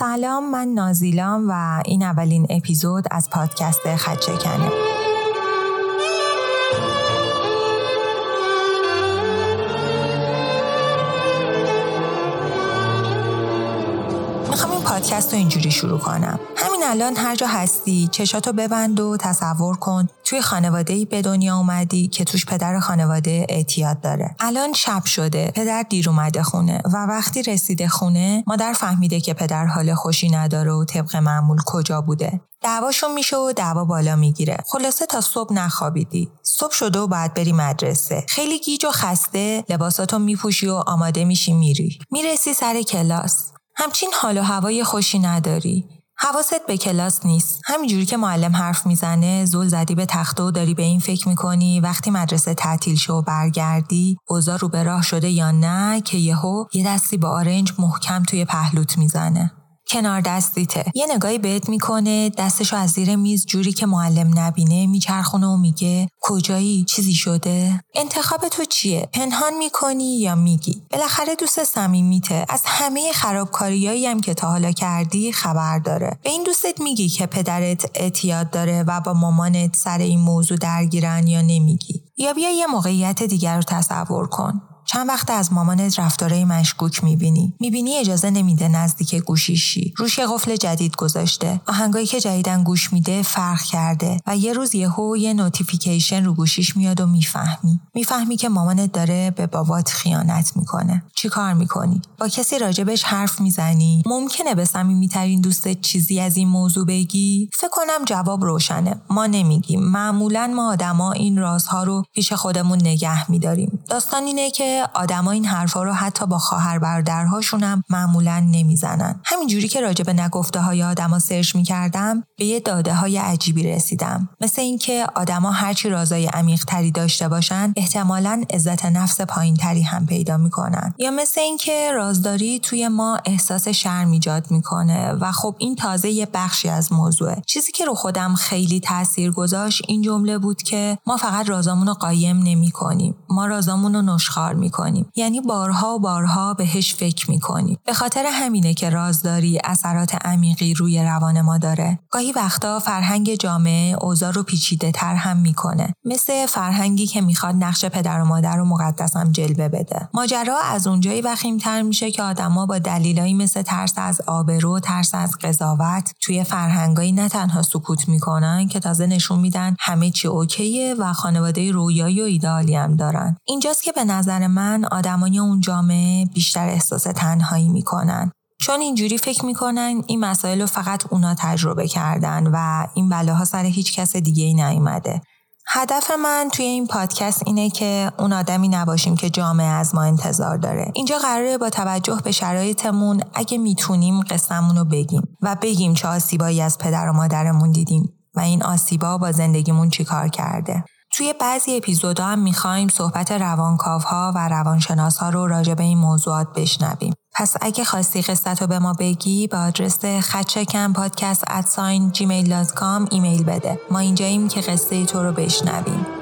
سلام من نازیلام و این اولین اپیزود از پادکست خدشکنه. می‌خوام این پادکست رو اینجوری شروع کنم. همین الان هر جا هستی چشاتو ببند و تصور کن توی خانواده ای به دنیا اومدی که توش پدر خانواده اعتیاد داره. الان شب شده پدر دیر اومده خونه و وقتی رسیده خونه مادر فهمیده که پدر حال خوشی نداره و طبق معمول کجا بوده. دعواشون میشه و دعوا بالا می‌گیره. خلاصه تا صبح نخوابیدی. صبح شده و باید بری مدرسه. خیلی گیج و خسته لباساتو میپوشی و آماده میشی میری. می‌رسی سر کلاس. همچین حال و هوای خوشی نداری. حواست به کلاس نیست. همینجوری که معلم حرف می‌زنه زل زدی به تخته و داری به این فکر می‌کنی. وقتی مدرسه تعطیل شو و برگردی اوضاع رو به راه شده یا نه که یهو یه دستی با آرنج محکم توی پهلوت می‌زنه. کنار دستیته یه نگاهی بهت می‌کنه دستشو از زیر میز جوری که معلم نبینه میچرخونه و میگه کجایی؟ چیزی شده؟ انتخاب تو چیه؟ پنهان می‌کنی یا میگی؟ بالاخره دوست صمیمیته. از همه خرابکاریایی هم که تا حالا کردی خبر داره. به این دوستت میگی که پدرت اعتیاد داره و با مامانت سر این موضوع درگیرن یا نمیگی. یا بیا یه موقعیت دیگر رو تصور کن. چند وقت از مامانت رفتارای مشکوک می‌بینی؟ می‌بینی اجازه نمیده نزدیک گوشیش شی روش یه قفل جدید گذاشته. آهنگایی که جدیداً گوش میده فرق کرده و یه روز یهو یه notification رو گوشیش میاد و می‌فهمی. می‌فهمی که مامانت داره به بابات خیانت می‌کنه. چی کار می‌کنی؟ با کسی راجبش حرف می‌زنی؟ ممکنه به صمیمیترین دوستت چیزی از این موضوع بگی؟ فکر کنم جواب روشنه. ما نمیگیم. معمولا ما آدما این رازها رو پیش خودمون نگه میداریم. داستان اینه که آدما این حرفا رو حتی با خواهر برادرهاشون هم معمولا نمی‌زنن. همینجوری که راجع به نگفته های آدما سرچ می‌کردم به یه داده های عجیبی رسیدم. مثل اینکه آدما هرچی رازای عمیق تری داشته باشن احتمالا عزت نفس پایین تری هم پیدا می‌کنن. یا مثل اینکه رازداری توی ما احساس شرم ایجاد می‌کنه و خب این تازه یه بخشی از موضوعه. چیزی که رو خودم خیلی تاثیر گذاشت این جمله بود که ما فقط رازامون رو قایم نمی کنیم ما رازامون رو نشخار می‌کنیم. یعنی بارها و بارها بهش فکر می‌کنیم. به خاطر همینه که رازداری اثرات عمیقی روی روان ما داره. گاهی وقتا فرهنگ جامعه اوضاع رو پیچیده تر هم می‌کنه. مثل فرهنگی که می‌خواد نقش پدر و مادر رو مقدسم جلوه بده. ماجرا از اونجایی وخیمتر میشه که آدما با دلیلایی مثل ترس از آبرو ترس از قضاوت توی فرهنگایی نه تنها سکوت می‌کنن که تازه نشون میدن همه چی اوکیه و خانواده رویایی و ایدالی هم دارن. اینجاست که به نظر من آدمای اون جامعه بیشتر احساس تنهایی می‌کنن چون اینجوری فکر می‌کنن این مسائل رو فقط اونا تجربه کردن و این بلاها سر هیچ کس دیگه ای نیومده هدف من توی این پادکست اینه که اون آدمی نباشیم که جامعه از ما انتظار داره. اینجا قراره با توجه به شرایطمون اگه می‌تونیم قصهمون رو بگیم و بگیم چه آسیبایی از پدر و مادرمون دیدیم و این آسیبا با زندگیمون چیکار کرده. توی بعضی اپیزودها هم می‌خوایم صحبت روانکاوها و روانشناس ها رو راجع به این موضوعات بشنویم. پس اگه خواستی قصت رو به ما بگی با آدرس خدشکم پادکست ادساین جیمیل ایمیل بده. ما اینجاییم که قصه تو رو بشنویم.